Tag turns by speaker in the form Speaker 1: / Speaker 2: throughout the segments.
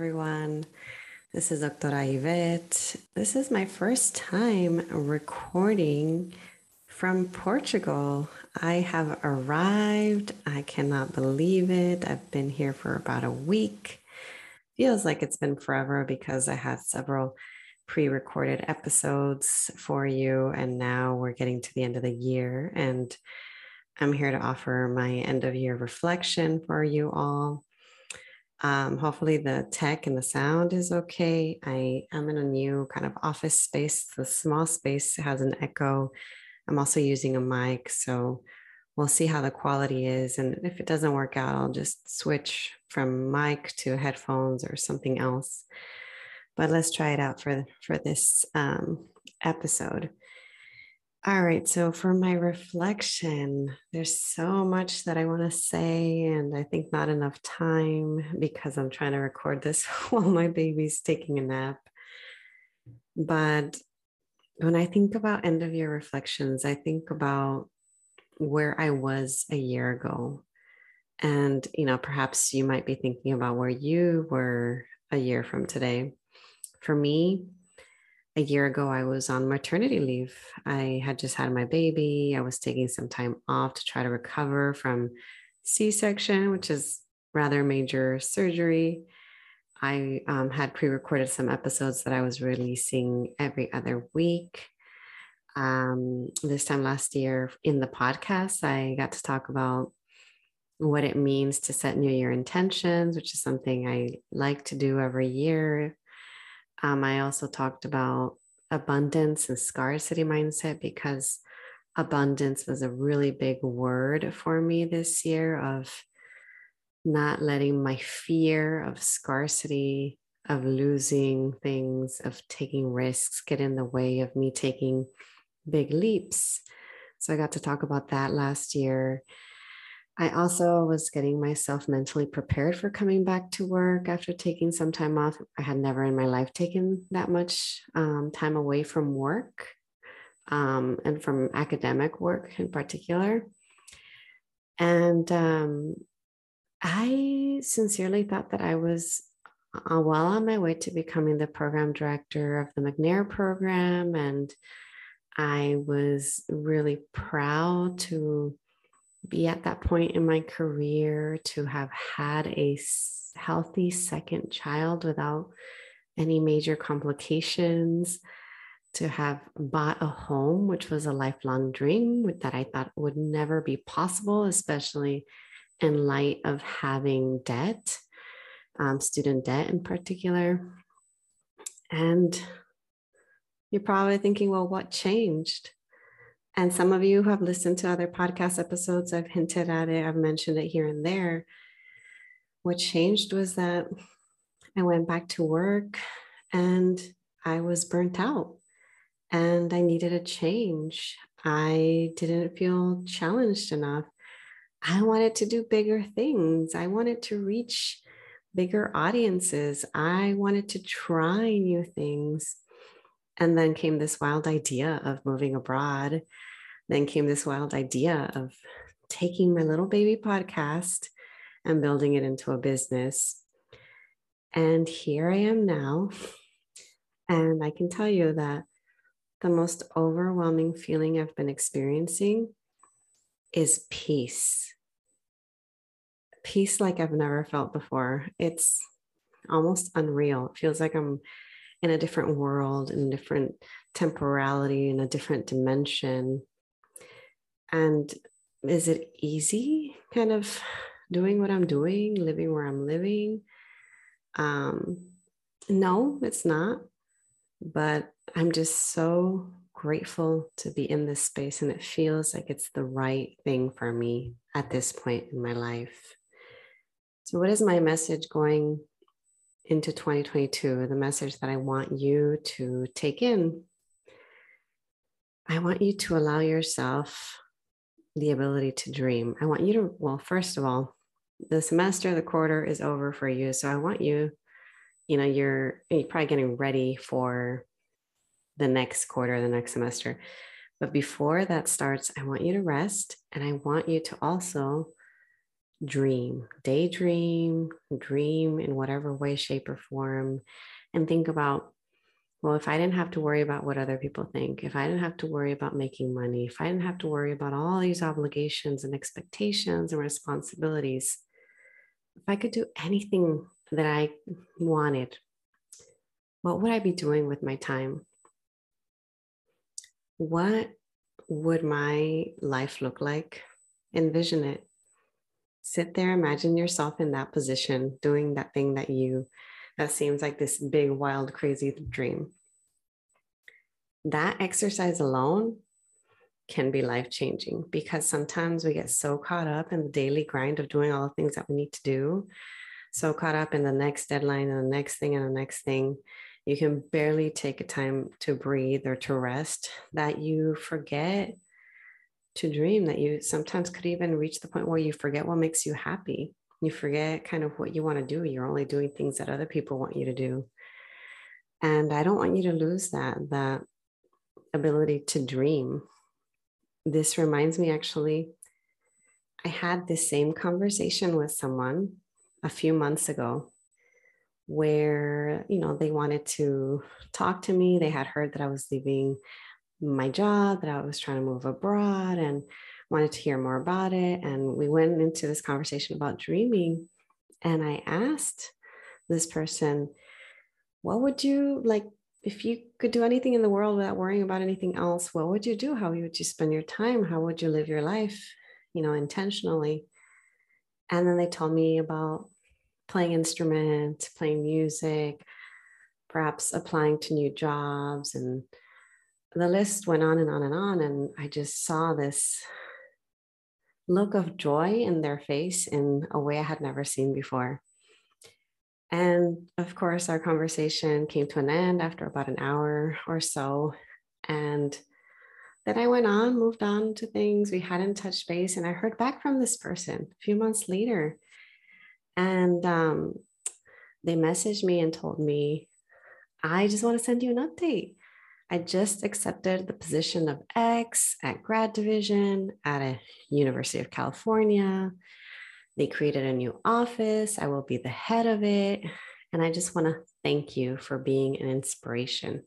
Speaker 1: Everyone. This is Dr. Yvette. This is my first time recording from Portugal. I have arrived. I cannot believe it. I've been here for about a week. Feels like it's been forever because I had several pre recorded episodes for you. And now we're getting to the end of the year. And I'm here to offer my end of year reflection for you all. Um, hopefully, the tech and the sound is okay. I am in a new kind of office space. The small space has an echo. I'm also using a mic. So we'll see how the quality is. And if it doesn't work out, I'll just switch from mic to headphones or something else but let's try it out for for this um, episode. All right, so for my reflection, there's so much that I want to say, and I think not enough time because I'm trying to record this while my baby's taking a nap. But when I think about end of year reflections, I think about where I was a year ago. And, you know, perhaps you might be thinking about where you were a year from today for me, a year ago, I was on maternity leave. I had just had my baby. I was taking some time off to try to recover from C section, which is rather major surgery. I um, had pre recorded some episodes that I was releasing every other week. Um, this time last year in the podcast, I got to talk about what it means to set New Year intentions, which is something I like to do every year um, I also talked about abundance and scarcity mindset because abundance was a really big word for me this year of not letting my fear of scarcity, of losing things, of taking risks get in the way of me taking big leaps. So I got to talk about that last year. I also was getting myself mentally prepared for coming back to work after taking some time off. I had never in my life taken that much um, time away from work um, and from academic work in particular. And um, I sincerely thought that I was uh, well on my way to becoming the program director of the McNair program. And I was really proud to be at that point in my career to have had a healthy second child without any major complications to have bought a home which was a lifelong dream that i thought would never be possible especially in light of having debt um, student debt in particular. And you're probably thinking well what changed and some of you have listened to other podcast episodes, I've hinted at it, I've mentioned it here and there. What changed was that I went back to work and I was burnt out and I needed a change. I didn't feel challenged enough. I wanted to do bigger things. I wanted to reach bigger audiences. I wanted to try new things. And then came this wild idea of moving abroad then came this wild idea of taking my little baby podcast and building it into a business. And here I am now. And I can tell you that the most overwhelming feeling I've been experiencing is peace. Peace like I've never felt before. It's almost unreal. It feels like I'm in a different world, in a different temporality, in a different dimension. And is it easy kind of doing what I'm doing, living where I'm living? Um, no, it's not. But I'm just so grateful to be in this space and it feels like it's the right thing for me at this point in my life. So, what is my message going into 2022? The message that I want you to take in. I want you to allow yourself the ability to dream. I want you to, well, first of all, the semester, the quarter is over for you. So I want you, you know, you're, you're probably getting ready for the next quarter, the next semester. But before that starts, I want you to rest and I want you to also dream, daydream, dream in whatever way, shape, or form, and think about well, if I didn't have to worry about what other people think, if I didn't have to worry about making money, if I didn't have to worry about all these obligations and expectations and responsibilities, if I could do anything that I wanted, what would I be doing with my time? What would my life look like? Envision it. Sit there, imagine yourself in that position, doing that thing that you that seems like this big, wild, crazy dream. That exercise alone can be life changing because sometimes we get so caught up in the daily grind of doing all the things that we need to do, so caught up in the next deadline and the next thing and the next thing. You can barely take a time to breathe or to rest that you forget to dream, that you sometimes could even reach the point where you forget what makes you happy you forget kind of what you want to do. You're only doing things that other people want you to do. And I don't want you to lose that, that ability to dream. This reminds me actually, I had this same conversation with someone a few months ago where, you know, they wanted to talk to me. They had heard that I was leaving my job, that I was trying to move abroad. And wanted to hear more about it. And we went into this conversation about dreaming. And I asked this person, what would you like if you could do anything in the world without worrying about anything else? What would you do? How would you spend your time? How would you live your life, you know, intentionally? And then they told me about playing instruments, playing music, perhaps applying to new jobs and the list went on and on and on and i just saw this look of joy in their face in a way I had never seen before. And of course, our conversation came to an end after about an hour or so. And then I went on, moved on to things. We hadn't touched base. And I heard back from this person a few months later. And um, they messaged me and told me, I just want to send you an update. I just accepted the position of X at grad division at a University of California. They created a new office. I will be the head of it. And I just want to thank you for being an inspiration.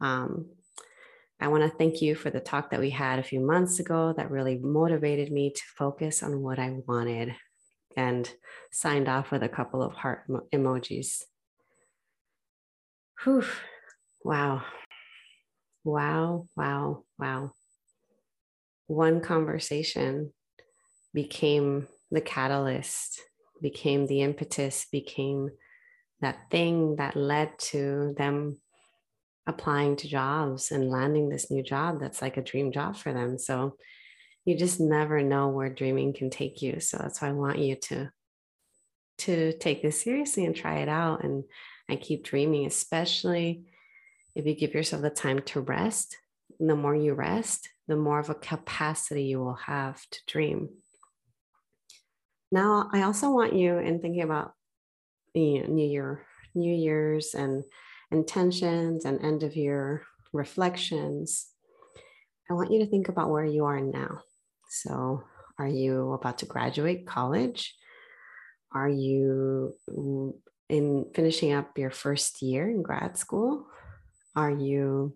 Speaker 1: Um, I want to thank you for the talk that we had a few months ago that really motivated me to focus on what I wanted and signed off with a couple of heart emojis. Whew, Wow. Wow, wow, wow. One conversation became the catalyst, became the impetus, became that thing that led to them applying to jobs and landing this new job that's like a dream job for them. So you just never know where dreaming can take you. So that's why I want you to to take this seriously and try it out and and keep dreaming, especially if you give yourself the time to rest, the more you rest, the more of a capacity you will have to dream. Now, I also want you in thinking about you know, New Year, New Year's and intentions and end of year reflections. I want you to think about where you are now. So, are you about to graduate college? Are you mm, in finishing up your first year in grad school? Are you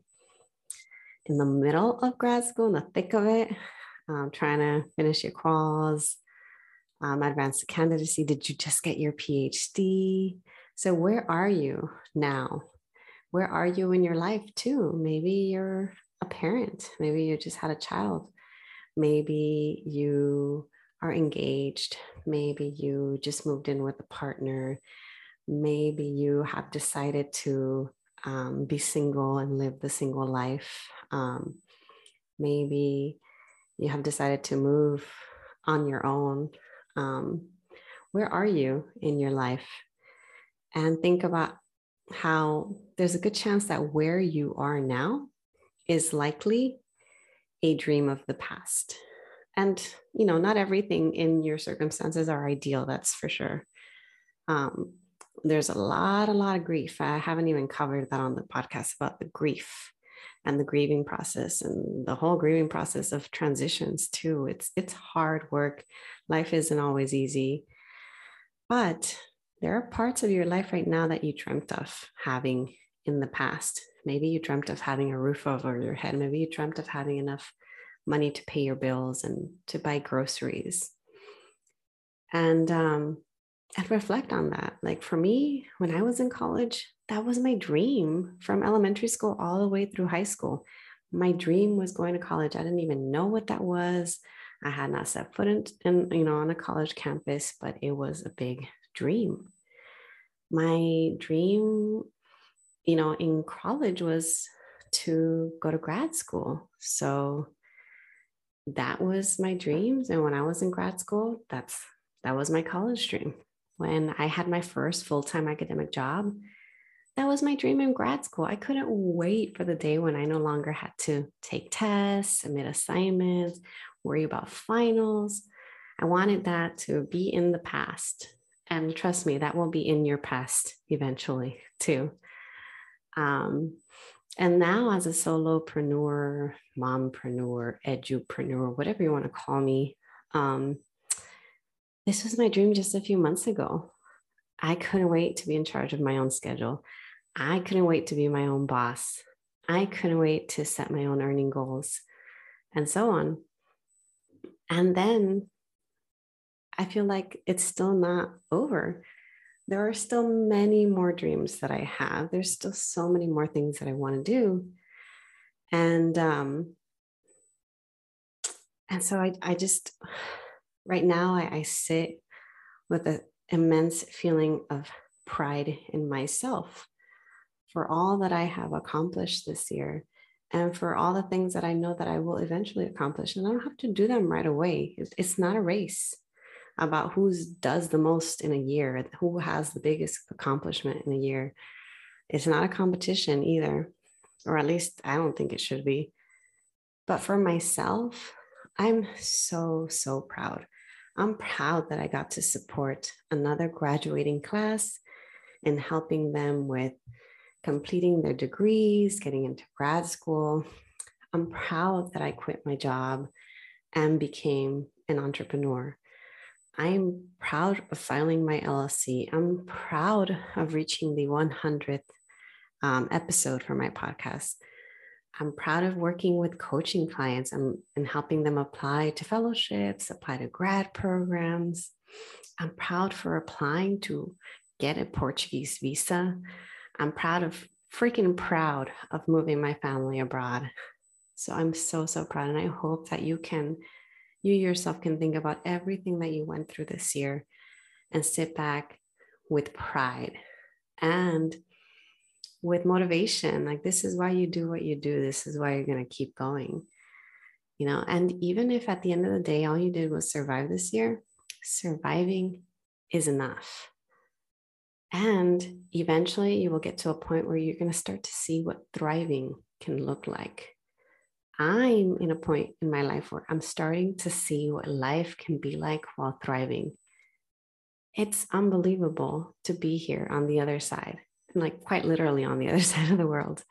Speaker 1: in the middle of grad school, in the thick of it, um, trying to finish your quals, um, advanced candidacy? Did you just get your PhD? So, where are you now? Where are you in your life, too? Maybe you're a parent, maybe you just had a child, maybe you are engaged, maybe you just moved in with a partner, maybe you have decided to um, be single and live the single life. Um, maybe you have decided to move on your own. Um, where are you in your life? And think about how there's a good chance that where you are now is likely a dream of the past. And, you know, not everything in your circumstances are ideal, that's for sure. Um, there's a lot, a lot of grief. I haven't even covered that on the podcast about the grief and the grieving process and the whole grieving process of transitions too. It's it's hard work. Life isn't always easy. But there are parts of your life right now that you dreamt of having in the past. Maybe you dreamt of having a roof over your head. Maybe you dreamt of having enough money to pay your bills and to buy groceries. And um, and reflect on that. Like for me, when I was in college, that was my dream from elementary school all the way through high school. My dream was going to college. I didn't even know what that was. I had not set foot in, in you know, on a college campus, but it was a big dream. My dream, you know, in college was to go to grad school. So that was my dreams. And when I was in grad school, that's that was my college dream when I had my first full time academic job, that was my dream in grad school. I couldn't wait for the day when I no longer had to take tests, submit assignments, worry about finals. I wanted that to be in the past. And trust me, that will be in your past eventually too. Um, and now, as a solopreneur, mompreneur, edupreneur, whatever you want to call me, um, this was my dream just a few months ago. I couldn't wait to be in charge of my own schedule. I couldn't wait to be my own boss. I couldn't wait to set my own earning goals and so on. And then I feel like it's still not over. There are still many more dreams that I have. There's still so many more things that I want to do. And um and so I I just right now I, I sit with an immense feeling of pride in myself for all that I have accomplished this year and for all the things that I know that I will eventually accomplish. And I don't have to do them right away. It's not a race about who does the most in a year, who has the biggest accomplishment in a year. It's not a competition either, or at least I don't think it should be. But for myself, I'm so, so proud I'm proud that I got to support another graduating class and helping them with completing their degrees, getting into grad school. I'm proud that I quit my job and became an entrepreneur. I'm proud of filing my LLC. I'm proud of reaching the 100th um, episode for my podcast. I'm proud of working with coaching clients and, and helping them apply to fellowships, apply to grad programs. I'm proud for applying to get a Portuguese visa. I'm proud of freaking proud of moving my family abroad. So I'm so, so proud. And I hope that you can, you yourself can think about everything that you went through this year and sit back with pride and with motivation like this is why you do what you do. This is why you're going to keep going you know? And even if at the end of the day all you did was survive this year surviving is enough. And eventually you will get to a point where you're going to start to see what thriving can look like. I'm in a point in my life where i'm starting to see what life can be like while thriving. It's unbelievable to be here on the other side like quite literally on the other side of the world.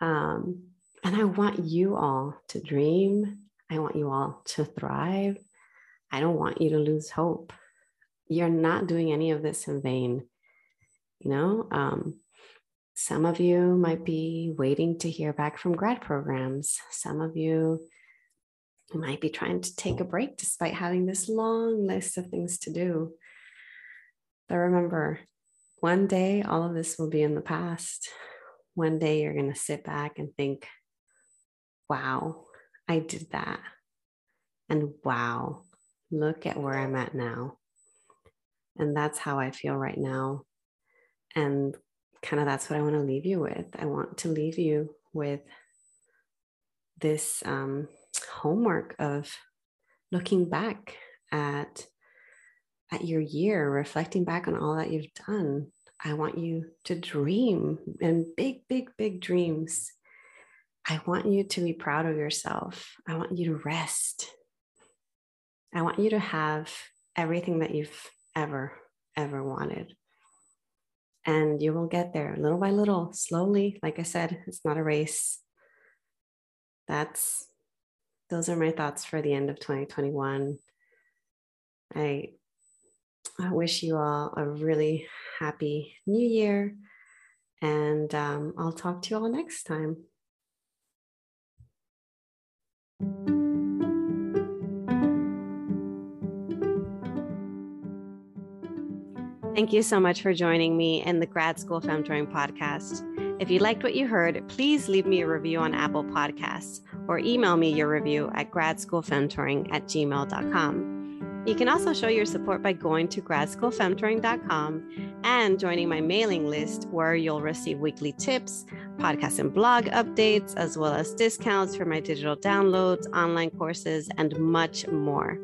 Speaker 1: Um, and I want you all to dream. I want you all to thrive. I don't want you to lose hope. You're not doing any of this in vain. You know, um, some of you might be waiting to hear back from grad programs. Some of you might be trying to take a break despite having this long list of things to do. But remember, one day all of this will be in the past. One day you're going to sit back and think, wow, I did that. And wow, look at where I'm at now. And that's how I feel right now. And kind of that's what I want to leave you with. I want to leave you with this um, homework of looking back at at your year, reflecting back on all that you've done. I want you to dream and big, big, big dreams. I want you to be proud of yourself. I want you to rest. I want you to have everything that you've ever, ever wanted. And you will get there little by little, slowly. Like I said, it's not a race. That's those are my thoughts for the end of 2021. I I wish you all a really happy new year. And um, I'll talk to you all next time. Thank you so much for joining me in the Grad School Femtoring podcast. If you liked what you heard, please leave me a review on Apple Podcasts or email me your review at gradschoolfemtoring at gmail.com. You can also show your support by going to gradschoolfemtoring.com and joining my mailing list, where you'll receive weekly tips, podcast and blog updates, as well as discounts for my digital downloads, online courses, and much more.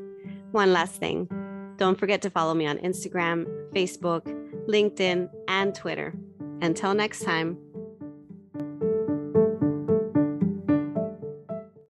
Speaker 1: One last thing don't forget to follow me on Instagram, Facebook, LinkedIn, and Twitter. Until next time.